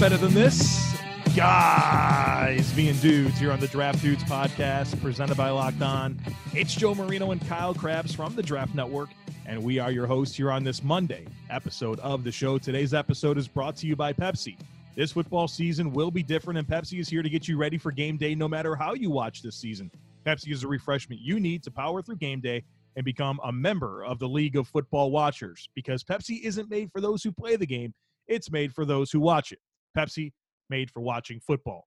Better than this? Guys being dudes here on the Draft Dudes podcast presented by Locked On. It's Joe Marino and Kyle Crabbs from the Draft Network, and we are your hosts here on this Monday episode of the show. Today's episode is brought to you by Pepsi. This football season will be different, and Pepsi is here to get you ready for game day no matter how you watch this season. Pepsi is the refreshment you need to power through game day and become a member of the League of Football Watchers because Pepsi isn't made for those who play the game, it's made for those who watch it. Pepsi, made for watching football.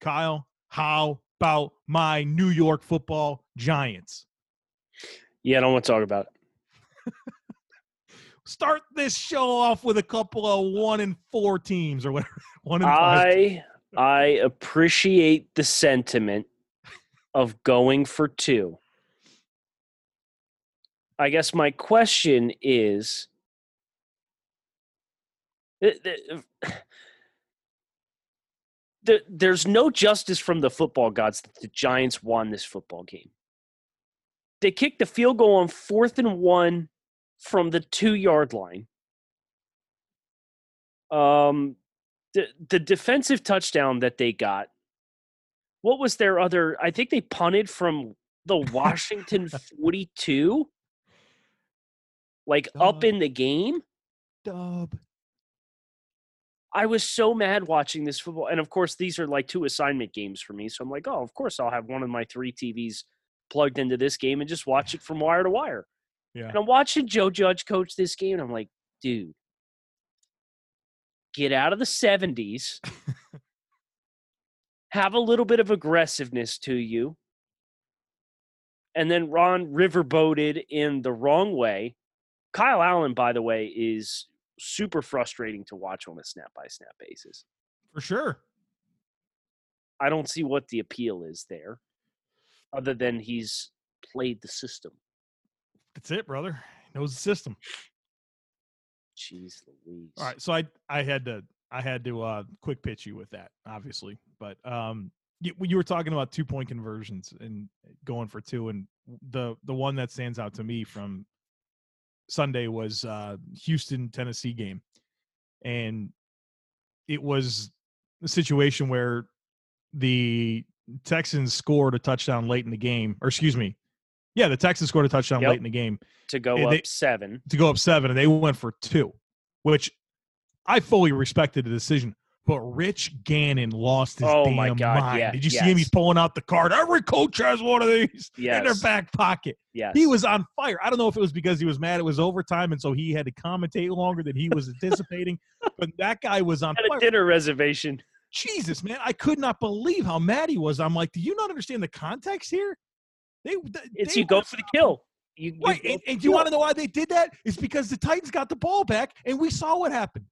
Kyle, how about my New York football giants? Yeah, I don't want to talk about it. Start this show off with a couple of one and four teams or whatever. One and I I appreciate the sentiment of going for two. I guess my question is eh, eh, the, there's no justice from the football gods that the Giants won this football game. They kicked the field goal on fourth and one from the two yard line. Um, the the defensive touchdown that they got. What was their other? I think they punted from the Washington forty two, like Dub. up in the game. Dub. I was so mad watching this football. And of course, these are like two assignment games for me. So I'm like, oh, of course, I'll have one of my three TVs plugged into this game and just watch it from wire to wire. Yeah. And I'm watching Joe Judge coach this game, and I'm like, dude, get out of the 70s, have a little bit of aggressiveness to you. And then Ron riverboated in the wrong way. Kyle Allen, by the way, is super frustrating to watch on a snap by snap basis. For sure. I don't see what the appeal is there other than he's played the system. That's it, brother. He knows the system. Jeez Louise. All right, so I I had to I had to uh quick pitch you with that, obviously. But um you, you were talking about two point conversions and going for two and the the one that stands out to me from Sunday was uh, Houston Tennessee game, and it was a situation where the Texans scored a touchdown late in the game, or excuse me, yeah, the Texans scored a touchdown yep. late in the game to go up they, seven. To go up seven, and they went for two, which I fully respected the decision. But Rich Gannon lost his oh damn my God, mind. Yeah, Did you yes. see him? He's pulling out the card. Every coach has one of these yes. in their back pocket. Yes. He was on fire. I don't know if it was because he was mad it was overtime and so he had to commentate longer than he was anticipating. but that guy was on Had fire. a dinner reservation. Jesus, man. I could not believe how mad he was. I'm like, do you not understand the context here? They, they It's you go for the kill. You, right. and, and do you want to know why they did that? It's because the Titans got the ball back and we saw what happened.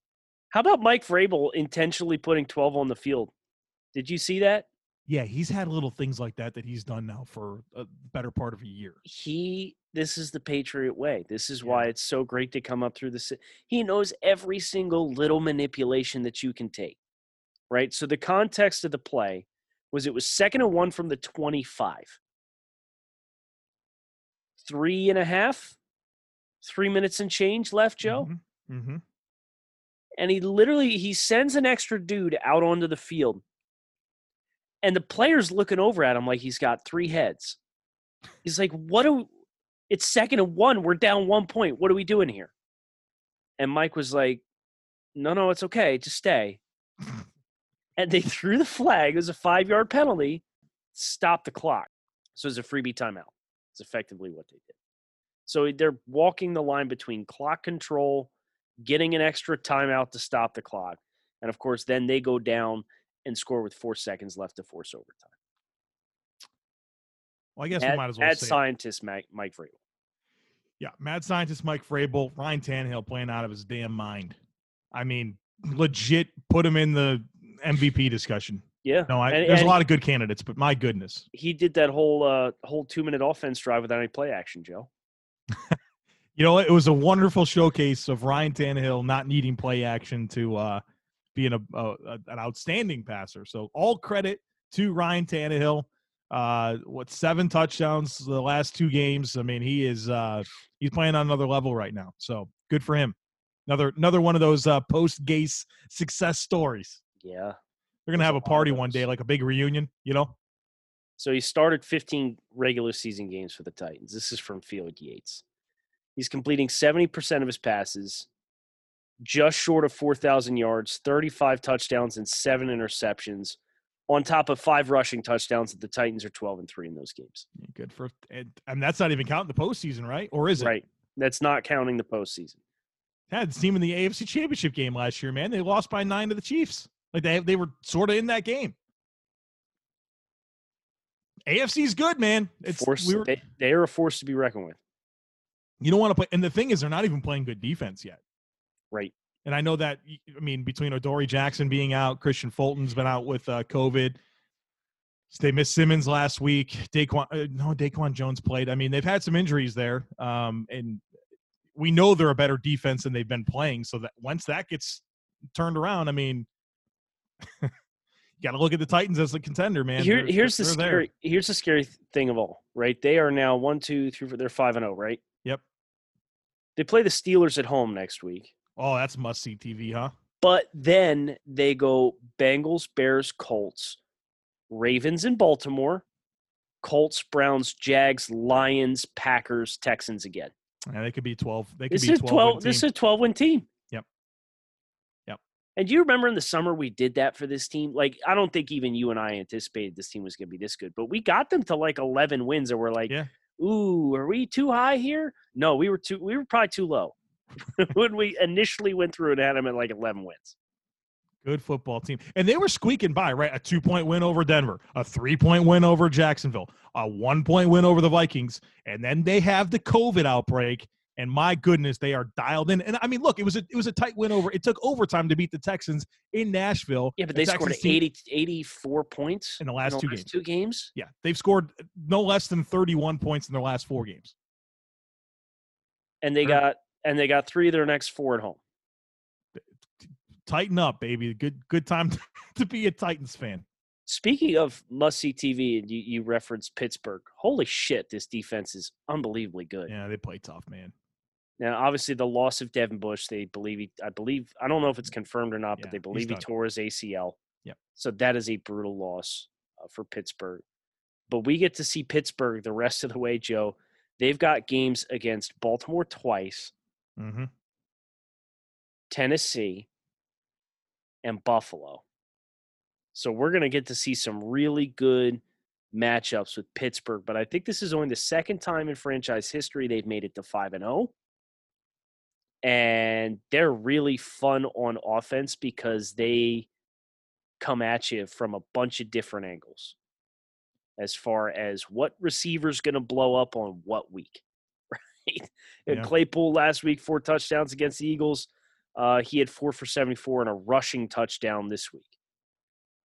How about Mike Vrabel intentionally putting 12 on the field? Did you see that? Yeah, he's had little things like that that he's done now for a better part of a year. He this is the Patriot way. This is why it's so great to come up through the he knows every single little manipulation that you can take. Right? So the context of the play was it was second and one from the 25. Three and a half, three minutes and change left, Joe. Mm-hmm. Mm-hmm and he literally he sends an extra dude out onto the field. And the player's looking over at him like he's got three heads. He's like what do it's second and one we're down one point what are we doing here? And mike was like no no it's okay just stay. And they threw the flag it was a five yard penalty stop the clock. So it's a freebie timeout it's effectively what they did. So they're walking the line between clock control getting an extra timeout to stop the clock. And of course, then they go down and score with four seconds left to force overtime. Well, I guess we might as well add scientist Mike, Mike Vrabel. Yeah, mad scientist Mike Vrabel, Ryan Tannehill playing out of his damn mind. I mean, legit put him in the MVP discussion. Yeah, no, I, and, there's and a lot of good candidates, but my goodness, he did that whole uh, whole two minute offense drive without any play action, Joe. you know, it was a wonderful showcase of Ryan Tannehill not needing play action to uh, being a, a, an outstanding passer. So all credit to Ryan Tannehill. Uh, what seven touchdowns the last two games? I mean, he is uh, he's playing on another level right now. So good for him. Another another one of those uh, post Gase success stories. Yeah. They're gonna have a a lot of party one day, like a big reunion. You know, So he started 15 regular season games for the Titans. This is from Field Yates. He's completing 70% of his passes, just short of 4,000 yards, 35 touchdowns, and seven interceptions, on top of five rushing touchdowns. That the Titans are 12 and three in those games. good for. And, and that's not even counting the postseason, right? Or is it? Right. That's not counting the postseason. Had the team in the AFC Championship game last year, man. They lost by nine to the Chiefs. Like they they were sort of in that game. AFC's good, man. It's Force, we were, they, they are a force to be reckoned with. You don't want to play. And the thing is, they're not even playing good defense yet. Right. And I know that. I mean, between Adoree' Jackson being out, Kristian Fulton's been out with uh, COVID. They missed Simmons last week. DaQuan, uh, no, DaQuan Jones played. I mean, they've had some injuries there, um, and we know they're a better defense than they've been playing. So that once that gets turned around, I mean, you got to look at the Titans as a contender, man. Here, They're- here's the they're there. scary. Here's the scary thing of all. Right, they are now one, two, three, four. They're five and zero. Right. They play the Steelers at home next week. Oh, that's must see TV, huh? But then they go Bengals, Bears, Colts, Ravens in Baltimore, Colts, Browns, Jags, Lions, Packers, Texans again. Yeah, they could be twelve. They could This be is twelve. twelve. This is a twelve win team. Yep. Yep. And do you remember in the summer we did that for this team? Like I don't think even you and I anticipated this team was going to be this good, but we got them to like eleven wins, and we're like, Yeah. "Ooh, are we too high here?" No, we were too. We were probably too low when we initially went through and had them at like eleven wins. Good football team. And they were squeaking by, right? A two point win over Denver, a three point win over Jacksonville, a one point win over the Vikings. And then they have the COVID outbreak. And my goodness, they are dialed in. And I mean, look, it was a it was a tight win over. It took overtime to beat the Texans in Nashville. Yeah, but The they scored Texans team- 80, 84 points In the last two games. Two games. Yeah, they've scored no less than 31 points in their last four games. and they got and they got three of their next four at home. Tighten up, baby. Good good time to be a Titans fan. Speaking of must see TV, and you, you referenced Pittsburgh. Holy shit, this defense is unbelievably good. Yeah, they play tough, man. Now, obviously, the loss of Devin Bush, they believe he, I believe, I don't know if it's confirmed or not, Yeah, but they believe he tore his ACL. Yep. So that is a brutal loss uh, for Pittsburgh. But we get to see Pittsburgh the rest of the way, Joe. They've got games against Baltimore twice, Mm-hmm. Tennessee, and Buffalo. So we're going to get to see some really good matchups with Pittsburgh, but I think this is only the second time in franchise history they've made it to 5 and 0. And they're really fun on offense because they come at you from a bunch of different angles as far as what receiver's going to blow up on what week. Right? And Yeah. Claypool last week, four touchdowns against the Eagles. Uh, he had four for 74 and a rushing touchdown this week.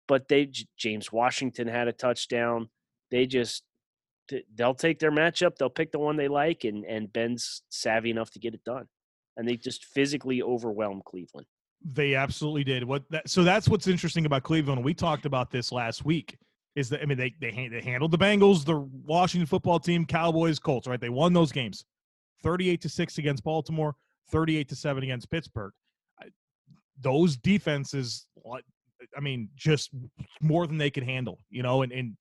But they James Washington had a touchdown. They just they'll take their matchup, they'll pick the one they like, and and Ben's savvy enough to get it done. And they just physically overwhelm Cleveland. They absolutely did. What that, so that's what's interesting about Cleveland. We talked about this last week. Is that I mean they they they handled the Bengals, the Washington football team, Cowboys, Colts. Right, they won those games, thirty-eight to six against Baltimore, thirty-eight to seven against Pittsburgh. Those defenses, I mean, just more than they could handle. You know, and and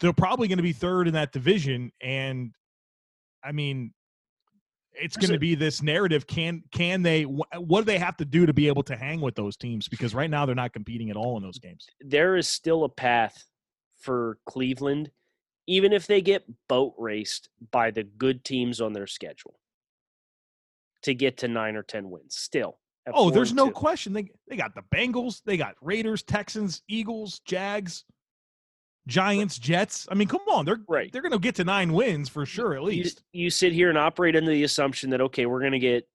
they're probably going to be third in that division. And I mean, it's going to be this narrative. Can can they? What do they have to do to be able to hang with those teams? Because right now they're not competing at all in those games. There is still a path for Cleveland, even if they get boat raced by the good teams on their schedule to get to nine or ten wins. Still. at Oh, four there's no two. question. They they got the Bengals, they got Raiders, Texans, Eagles, Jags, Giants, Jets. I mean, come on, they're Right. they're going to get to nine wins for sure at you, least. you sit here and operate under the assumption that okay, we're going to get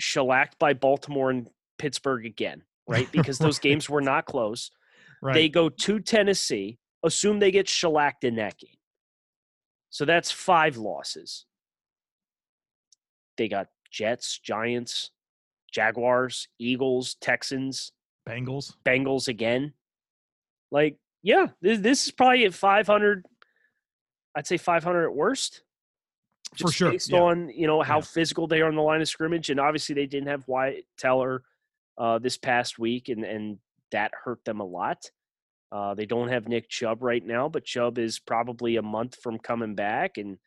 shellacked by Baltimore and Pittsburgh again, right? Because those Right. games were not close. Right. They go to Tennessee, assume they get shellacked in that game. So that's five losses. They got Jets, Giants, Jaguars, Eagles, Texans, Bengals. Bengals again. Like, yeah, this, this is probably at 500. I'd say 500 at worst. For sure, based yeah. on you know how Yeah. physical they are on the line of scrimmage, and obviously they didn't have Wyatt Teller uh, this past week, and and that hurt them a lot. Uh, they don't have Nick Chubb right now, but Chubb is probably a month from coming back and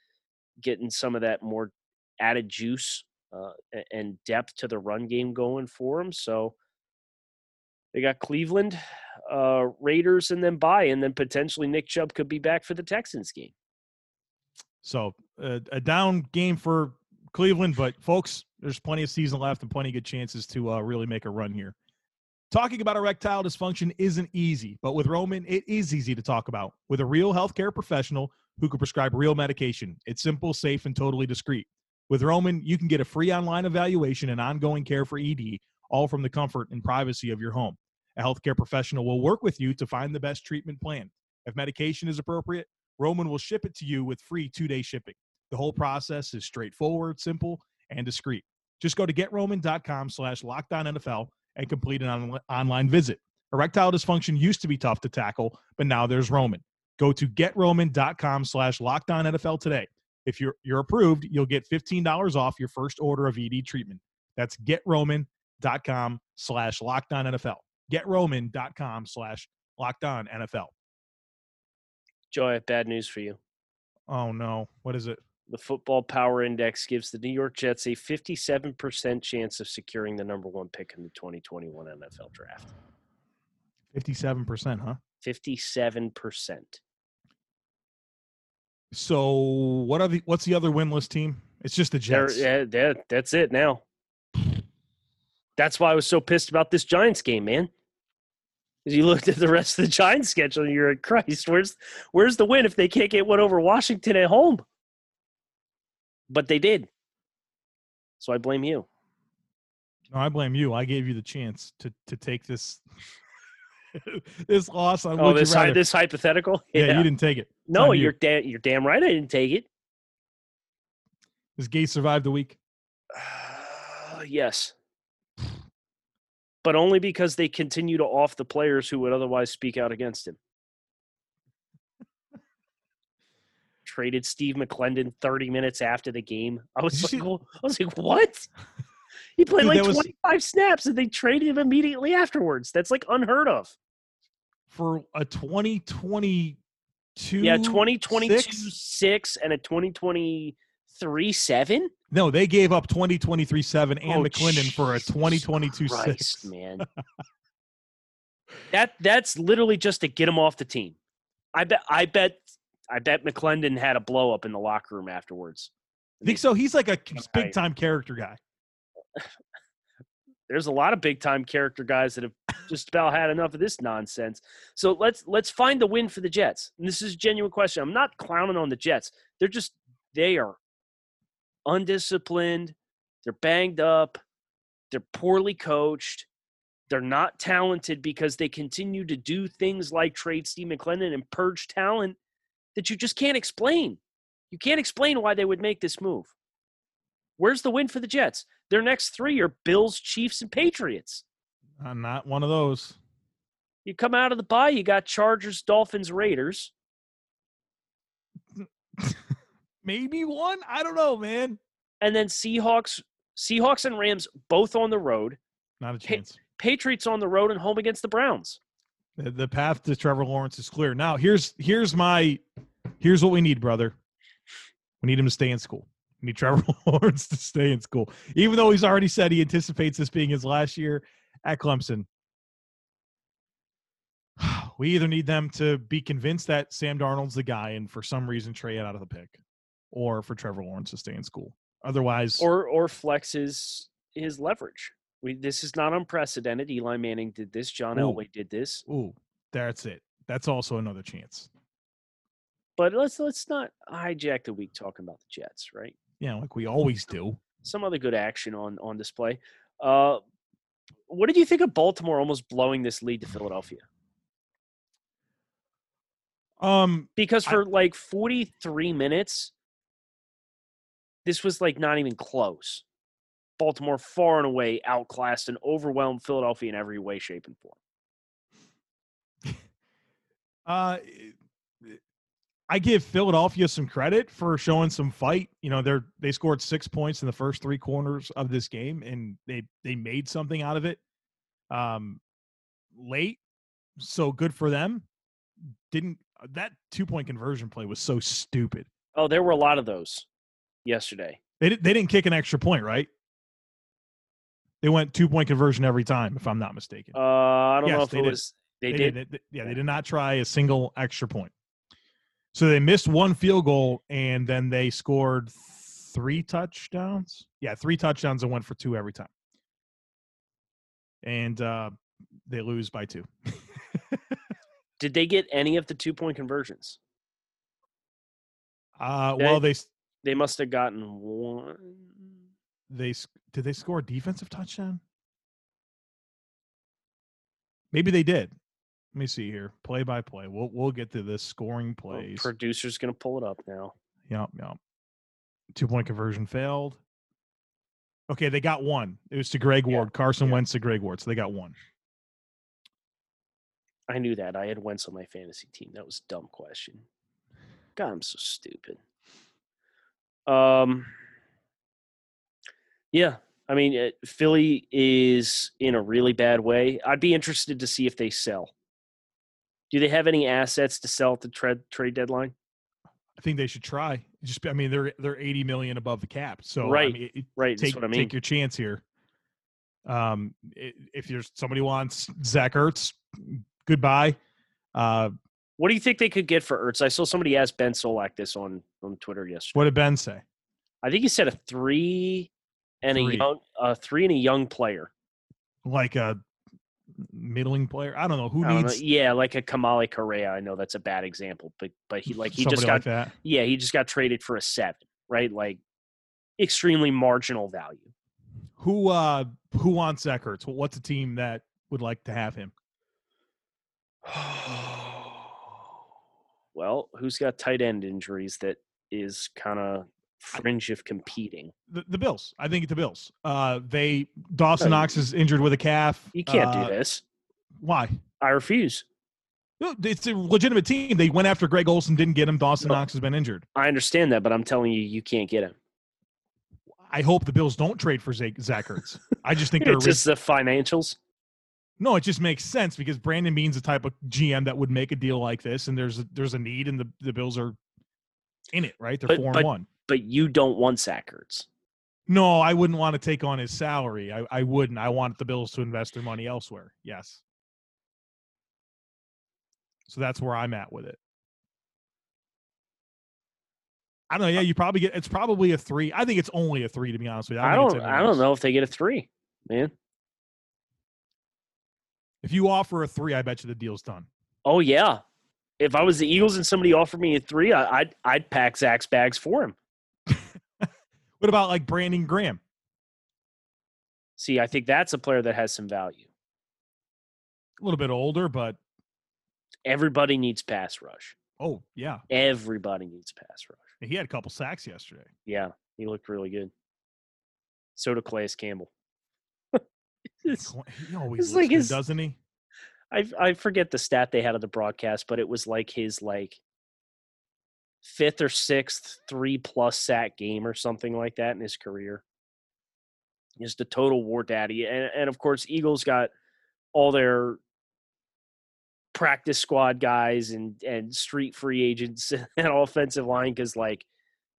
getting some of that more added juice uh, and depth to the run game going for him. So they got Cleveland, uh, Raiders, and then bye, and then potentially Nick Chubb could be back for the Texans game. So uh, a down game for Cleveland, but folks, there's plenty of season left and plenty of good chances to uh, really make a run here. Talking about erectile dysfunction isn't easy, but with Roman, it is easy to talk about. With a real healthcare professional who can prescribe real medication, it's simple, safe, and totally discreet. With Roman, you can get a free online evaluation and ongoing care for ED, all from the comfort and privacy of your home. A healthcare professional will work with you to find the best treatment plan. If medication is appropriate, Roman will ship it to you with free two day shipping. The whole process is straightforward, simple, and discreet. Just go to getroman.com slash locked on NFL and complete an on- online visit. Erectile dysfunction used to be tough to tackle, but now there's Roman. Go to getroman.com slash locked on NFL today. If you're, you're approved, you'll get $15 off your first order of ED treatment. That's getroman.com slash locked on Getroman.com slash locked on NFL. Joy, bad news for you. Oh no. What is it? The Football Power Index gives the New York Jets a 57% chance of securing the number one pick in the 2021 NFL Draft. 57%, huh? 57%. So what are the what's the other winless team? It's just the Jets. yeah, that, that's it now. That's why I was so pissed about this Giants game, man. Because you looked at the rest of the Giants schedule and you're like, Christ, where's where's the win if they can't get one over Washington at home? But they did. So I blame you. No, I blame you. I gave you the chance to to take this this loss on Oh, this this hypothetical? yeah, you didn't take it. It's no, on you. you're da- you're damn right. I didn't take it. Has Gase survived the week? yes, but only because they continue to off the players who would otherwise speak out against him. Traded Steve McLendon 30 minutes after the game. I was Did like, I was like, what? He played Dude, like that was- 25 snaps and they traded him immediately afterwards. That's like unheard of. For a 2022 Yeah, 2022 six? six and a 2023 seven. No, they gave up 2023 7 and Oh, McLendon for a 2022 Christ, 6. man. that that's literally just to get him off the team. I bet I bet I bet McLendon had a blow up in the locker room afterwards. think so. He's like a big time character guy. There's a lot of big time character guys that have just about had enough of this nonsense. So let's let's find the win for the Jets. And this is a genuine question. I'm not clowning on the Jets. They're just they are undisciplined. They're banged up. They're poorly coached. They're not talented because they continue to do things like trade Steve McLendon and purge talent that you just can't explain. You can't explain why they would make this move. Where's the win for the Jets? Their next three are Bills, Chiefs, and Patriots. I'm not one of those. You come out of the bye, you got Chargers, Dolphins, Raiders. Maybe one. I don't know, man. and then Seahawks, Seahawks and Rams both on the road. Not a chance. Patriots on the road and home against the Browns. The, the path to Trevor Lawrence is clear. Now, here's here's my here's what we need, brother. We need him to stay in school. We need Trevor Lawrence to stay in school, even though he's already said he anticipates this being his last year at Clemson. We either need them to be convinced that Sam Darnold's the guy, and for some reason trade out of the pick, or for Trevor Lawrence to stay in school. Otherwise, Or or flex his his leverage. We this is not unprecedented. Eli Manning did this. John Ooh. Elway did this. ooh, that's it. That's also another chance. But let's let's not hijack the week talking about the Jets, right? Yeah, like we always do. Some other good action on on display. Uh, what did you think of Baltimore almost blowing this lead to Philadelphia? Um, Because I- for like 43 minutes, this was like not even close. Baltimore far and away outclassed and overwhelmed Philadelphia in every way, shape, and form. Uh, I give Philadelphia some credit for showing some fight. You know, they're they scored six points in the first three corners of this game, and they they made something out of it. Um, late, so good for them. Didn't that two point conversion play was so stupid. Oh, there were a lot of those yesterday. They didn't they didn't kick an extra point, right? They went two point conversion every time, if I'm not mistaken. Uh, I don't Yes, know if they it did. was. They, They did. did. Yeah, they did not try a single extra point. So they missed one field goal and then they scored three touchdowns. Yeah, three touchdowns and went for two every time. And uh, they lose by two. Did they get any of the two point conversions? Uh, well, they They must have gotten one. they did they score a defensive touchdown? Maybe they did. Let me see here. Play by play. We'll we'll get to this scoring Oh, plays. producer's gonna pull it up now. Yep, yep. Two point conversion failed. Okay, they got one. It was to Greg Yeah, Ward. Carson yeah. Wentz to Greg Ward. So they got one. I knew that. I had Wentz on my fantasy team. That was a dumb question. God, I'm so stupid. Um. Yeah, I mean, uh, Philly is in a really bad way. I'd be interested to see if they sell. Do they have any assets to sell at the trade trade deadline? I think they should try. Just I mean they're they're 80 million above the cap. So I Right, mean, it- Right, take what I mean. take your chance here. Um i- if there's somebody wants Zach Ertz, goodbye. Uh What do you think they could get for Ertz? I saw somebody ask Ben Solak this on on Twitter yesterday. what did Ben say? I think he said a three and Three. a young a three and a young player. Like a middling player? I don't know who don't know. needs Yeah, like a Kamalei Correa. I know that's a bad example, but but he like he just got like that. yeah he just got traded for a seven, right? Like extremely marginal value. Who uh who wants Zach Ertz? What's a team that would like to have him? well, who's got tight end injuries that is kind of fringe of competing? The, the Bills. I think the Bills. Uh they Dawson Knox is injured with a calf. You can't Uh, do this. Why? I refuse. It's a legitimate team. They went after Greg Olsen, didn't get him. Dawson No. Knox has been injured. I understand that, but I'm telling you, you can't get him. I hope the Bills don't trade for Zach, Zach Ertz. I just think they're It's just the financials. No. It just makes sense because Brandon Beane's the type of GM that would make a deal like this, and there's a, there's a need, and the, the Bills are in it, right? They're But- four but- and one. But you don't want Zach Ertz. No, I wouldn't want to take on his salary. I, I wouldn't. I want the Bills to invest their money elsewhere. Yes. So that's where I'm at with it. I don't know. Yeah, uh you probably get. It's probably a three. I think it's only a three, to be honest with you. I it's don't. I don't know if they get a three, man. If you offer a three, I bet you the deal's done. Oh yeah. If I was the Eagles and somebody offered me a three, I, I'd I'd pack Zach's bags for him. What about like Brandon Graham? See, I think that's a player that has some value. A little bit older, but Everybody needs pass rush. oh yeah, Everybody needs pass rush. he had a couple sacks yesterday. Yeah, he looked really good. So did Calais Campbell. It's- He always it's like his- doesn't he? I I forget the stat they had of the broadcast, but it was like his like fifth or sixth three plus sack game or something like that in his career. Just a total war daddy, and and of course Eagles got all their practice squad guys and and street free agents and offensive line because like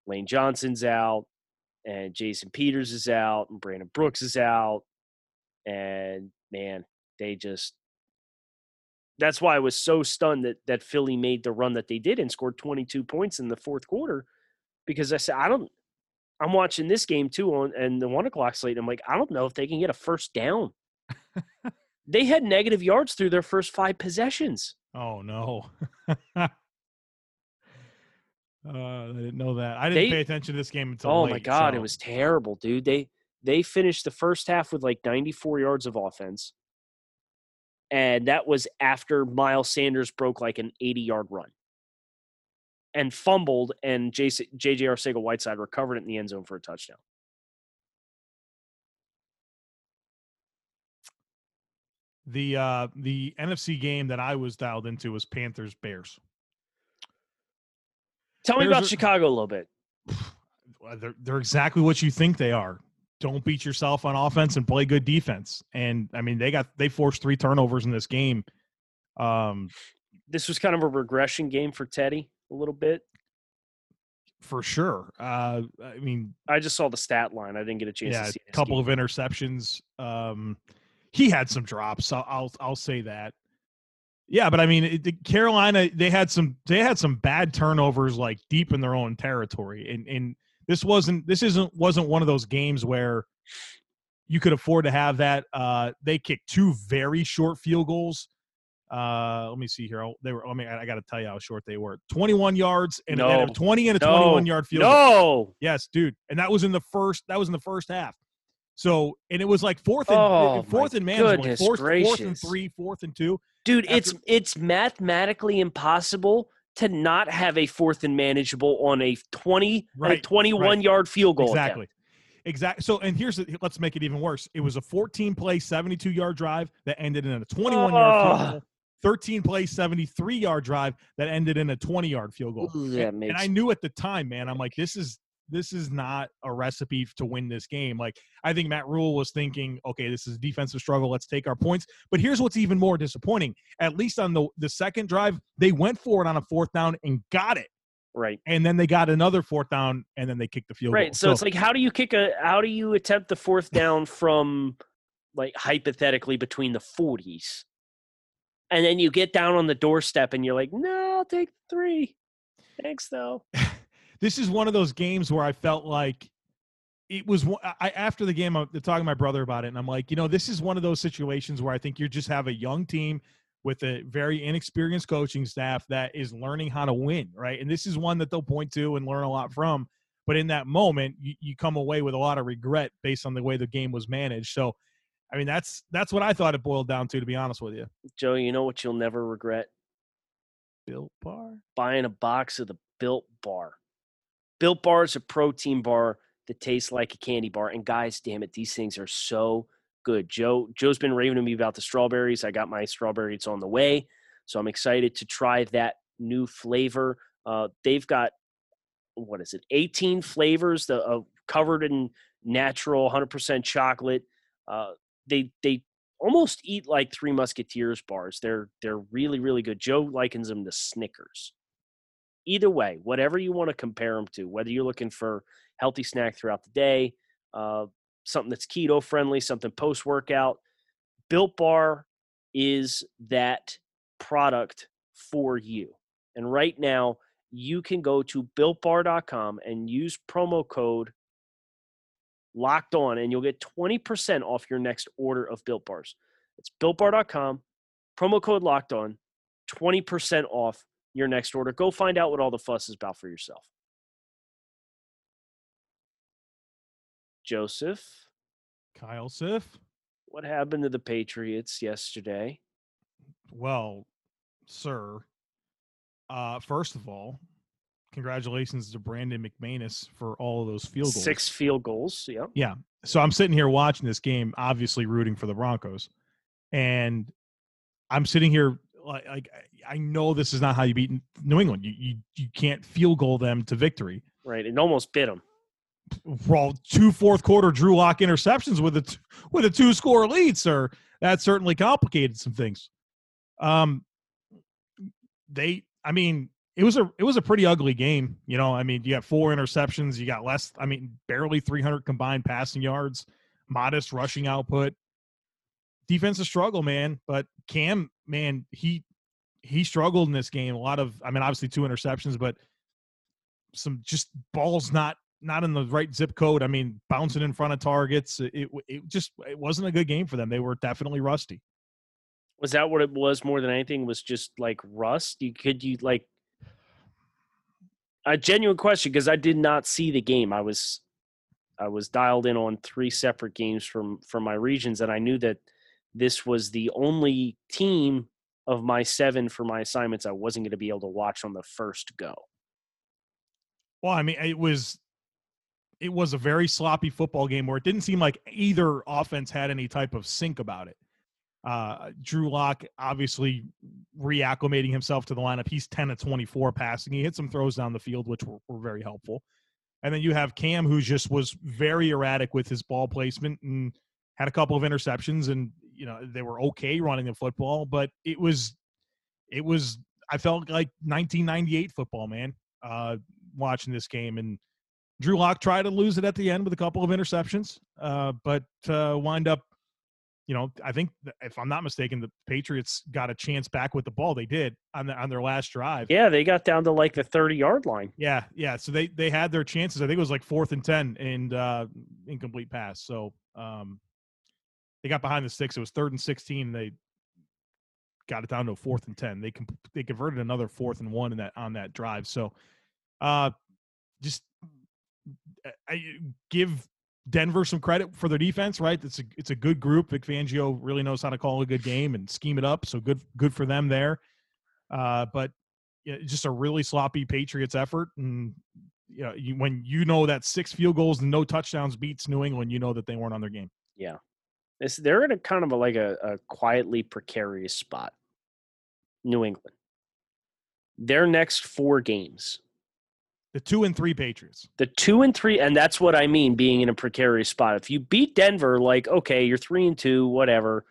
Lane Johnson's out and Jason Peters is out and Brandon Brooks is out and man they just that's why I was so stunned that that Philly made the run that they did and scored 22 points in the fourth quarter because I said I don't I'm watching this game too on and the one o'clock slate. I'm like, I don't know if they can get a first down. they had negative yards through their first five possessions. Oh no. uh, I didn't know that. I didn't They- pay attention to this game until Oh my late, god, it was terrible, dude. They they finished the first half with like 94 yards of offense. And that was after Miles Sanders broke like an 80 yard run and fumbled, and JJ Arcega Whiteside recovered it in the end zone for a touchdown. the uh the NFC game that I was dialed into was Panthers Bears. Tell me Bears about are- Chicago a little bit. They're, they're exactly what you think they are. Don't beat yourself on offense and play good defense. And I mean, they got they forced three turnovers in this game. Um, This was kind of a regression game for Teddy a little bit. for sure. Uh, I mean, I just saw the stat line. I didn't get a chance yeah, to see a couple game. of interceptions. Um, he had some drops. I'll I'll, I'll say that. Yeah, but I mean, it, the Carolina they had some they had some bad turnovers like deep in their own territory, and and this wasn't this isn't wasn't one of those games where you could afford to have that. Uh, they kicked two very short field goals. Uh, let me see here. I'll- They were. I mean, I, got to tell you how short they were. Twenty-one yards and, and a twenty and a No. twenty-one yard field goal. No, Yes, dude. And that was in the first that was in the first half. So and it was like fourth and Oh, fourth and goodness Fourth, fourth and three, fourth and two. dude, After- it's it's mathematically impossible to not have a fourth and manageable on a twenty a Right, twenty-one right. yard field goal. attempt. Exactly. Exactly. So and here's the, let's make it even worse. It was a 14 play, 72 yard drive that ended in a 21 yard field Oh. goal. 13 play, 73 yard drive that ended in a 20 yard field goal. Ooh, and, and I knew at the time, man, I'm like, this is this is not a recipe to win this game. Like I think Matt Rhule was thinking, okay, this is a defensive struggle. Let's take our points. But here's what's even more disappointing. At least on the the second drive, they went for it on a fourth down and got it. right. And then they got another fourth down and then they kicked the field Right. goal. So, it's like, how do you kick a? How do you attempt the fourth down from, like, hypothetically between the forties, and then you get down on the doorstep and you're like, no, I'll take three. Thanks, though. this is one of those games where I felt like it was I after the game I'm talking to my brother about it and I'm like, you know, this is one of those situations where I think you just have a young team with a very inexperienced coaching staff that is learning how to win, right? And this is one that they'll point to and learn a lot from. But in that moment, you, you come away with a lot of regret based on the way the game was managed. So, I mean, that's that's what I thought it boiled down to, to be honest with you. Joe, you know what you'll never regret? Built bar. Buying a box of the Built Bar. Built Bar is a protein bar that tastes like a candy bar. And guys, damn it, these things are so good. Joe, Joe's been raving to me about the strawberries. I got my strawberries on the way, so I'm excited to try that new flavor. Uh, they've got what is it? 18 flavors, the uh, covered in natural 100% chocolate. Uh, they they almost eat like Three Musketeers bars. They're they're really really good. Joe likens them to Snickers. Either way, whatever you want to compare them to, whether you're looking for healthy snack throughout the day, uh, something that's keto friendly, something post workout, Built Bar is that product for you. And right now, you can go to builtbar.com and use promo code locked on and you'll get 20% off your next order of built bars. It's builtbar.com, promo code locked on, 20% off your next order. Go find out what all the fuss is about for yourself. Joseph, Kyle Siff. what happened to the Patriots yesterday? Well, sir, uh, first of all, congratulations to Brandon McManus for all of those field goals. Six field goals. Yeah. Yeah. So I'm sitting here watching this game, obviously rooting for the Broncos, and I'm sitting here like, like I know this is not how you beat New England. You you you can't field goal them to victory. Right. It almost bit them. Well, two fourth quarter Drew Lock interceptions with a t- with a two score lead, sir. That certainly complicated some things. Um, they, I mean, it was a it was a pretty ugly game. You know, I mean, you got four interceptions, you got less. I mean, barely 300 combined passing yards, modest rushing output. Defensive struggle, man. But Cam, man, he he struggled in this game. A lot of, I mean, obviously two interceptions, but some just balls not not in the right zip code. I mean, bouncing in front of targets. It, it just it wasn't a good game for them. They were definitely rusty. Was that what it was more than anything? Was just like rust? You could you like a genuine question because I did not see the game. I was I was dialed in on three separate games from from my regions, and I knew that this was the only team of my seven for my assignments I wasn't going to be able to watch on the first go. Well, I mean, it was it was a very sloppy football game where it didn't seem like either offense had any type of sync about it. Uh, Drew Lock obviously reacclimating himself to the lineup. He's 10 of 24 passing. He hit some throws down the field, which were, were very helpful. And then you have Cam, who just was very erratic with his ball placement and had a couple of interceptions. And you know they were okay running the football, but it was it was I felt like 1998 football, man. Uh, watching this game and Drew Lock tried to lose it at the end with a couple of interceptions, uh, but uh, wind up you know, I think if I'm not mistaken, the Patriots got a chance back with the ball. They did on the, on their last drive. Yeah, they got down to like the 30 yard line. Yeah, yeah. So they they had their chances. I think it was like fourth and ten and uh, incomplete pass. So um, they got behind the six. It was third and sixteen. They got it down to a fourth and ten. They comp- they converted another fourth and one in that on that drive. So uh, just I give Denver some credit for their defense, right? It's a it's a good group. Vic Fangio really knows how to call a good game and scheme it up. So good good for them there. Uh, but yeah, just a really sloppy Patriots effort, and you know, you, when you know that six field goals and no touchdowns beats New England, you know that they weren't on their game. Yeah, it's, they're in a kind of a, like a, a quietly precarious spot. New England. Their next four games the two and three Patriots. The two and three, and that's what I mean being in a precarious spot. If you beat Denver, like, okay, you're three and two, whatever.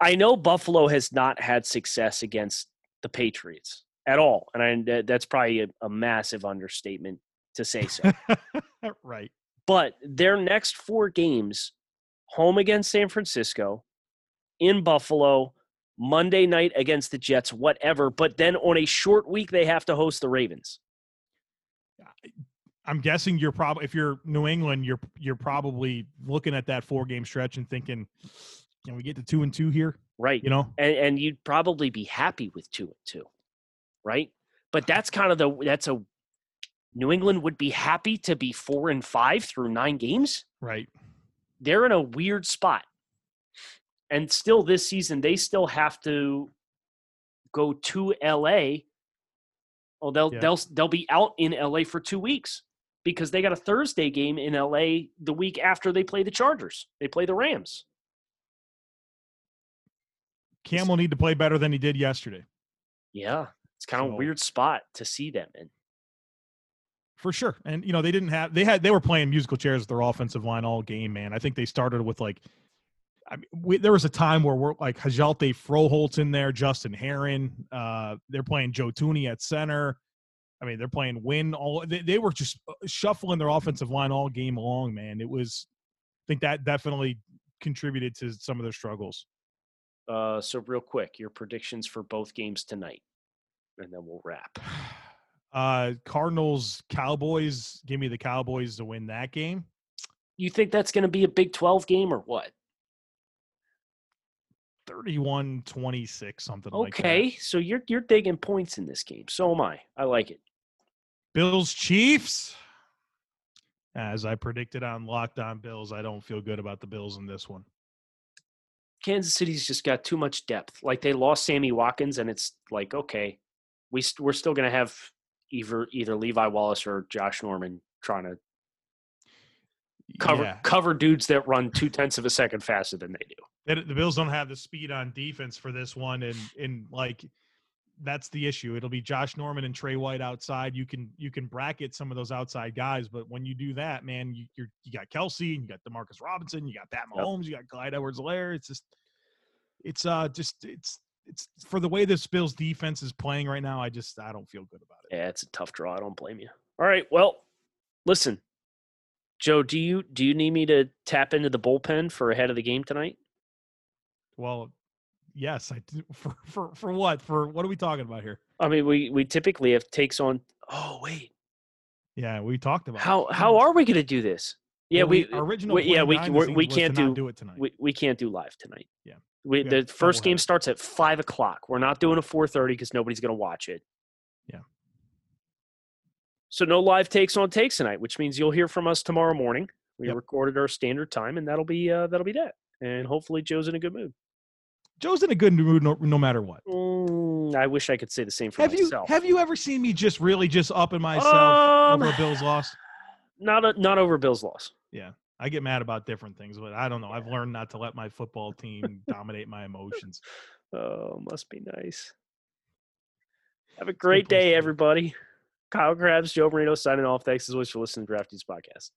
I know Buffalo has not had success against the Patriots at all. And I, that's probably a, a massive understatement to say so. right. But their next four games home against San Francisco, in Buffalo, Monday night against the Jets, whatever. But then on a short week, they have to host the Ravens. I'm guessing you're probably if you're New England, you're you're probably looking at that four game stretch and thinking, can we get to two and two here? Right. You know, and, and you'd probably be happy with two and two, right? But that's kind of the that's a New England would be happy to be four and five through nine games. Right. They're in a weird spot. And still this season, they still have to go to LA Oh, they'll yeah. they'll they'll be out in LA for two weeks because they got a Thursday game in LA the week after they play the Chargers. They play the Rams. Cam will need to play better than he did yesterday. Yeah, it's kind of a weird spot to see them in. For sure, and you know they didn't have they had they were playing musical chairs with their offensive line all game. Man, I think they started with like I mean, we, there was a time where we're like Hjalte Froholdt's in there, Justin Herron. Uh, they're playing Joe Thuney at center. I mean, they're playing win all. They, they were just uh, shuffling their offensive line all game long. Man, it was. I think that definitely contributed to some of their struggles. Uh, so real quick, your predictions for both games tonight, and then we'll wrap. Uh, Cardinals Cowboys. Give me the Cowboys to win that game. You think that's going to be a Big Twelve game or what? 31 26 something okay, like that. Okay, so you're you're digging points in this game. So am I. I like it. Bills Chiefs. As I predicted on Locked On Bills, I don't feel good about the Bills in this one. Kansas City's just got too much depth. Like they lost Sammy Watkins, and it's like okay, we we st- we're still going to have either either Levi Wallace or Josh Norman trying to cover yeah. cover dudes that run two tenths of a second faster than they do the Bills don't have the speed on defense for this one, and and like that's the issue. It'll be Josh Norman and Trey White outside. You can you can bracket some of those outside guys, but when you do that, man, you you're, you got Kelce and you got Demarcus Robinson, you got Pat Mahomes, you got Clyde Edwards-Helaire. It's just it's uh just it's it's for the way this Bills defense is playing right now. I just I don't feel good about it. Yeah, it's a tough draw. I don't blame you. All right, well, listen, Joe, do you do you need me to tap into the bullpen for ahead of the game tonight? Well, yes, I do. For for for what? For what are we talking about here? I mean, we we typically have takes on. Oh wait. Yeah, we talked about how it. how are we going to do this? Yeah, well, we, we original. We, yeah, we we can't do do it tonight. We, we can't do live tonight. Yeah. We, the first game starts at five o'clock. We're not doing a four thirty because nobody's going to watch it. Yeah. So no live takes on takes tonight, which means you'll hear from us tomorrow morning. We yep. recorded our standard time, and that'll be uh, that'll be that. And hopefully, Joe's in a good mood. Joe's in a good mood no, no matter what. Mm, I wish I could say the same for have myself. You, have you ever seen me just really just up in myself um, over a Bills loss? Not a, not over Bills loss. Yeah. I get mad about different things, but I don't know. I've learned not to let my football team dominate my emotions. Oh, must be nice. Have a great day, everybody. Kyle Crabbs, Joe Marino signing off. Thanks as always for listening to Draft Podcast.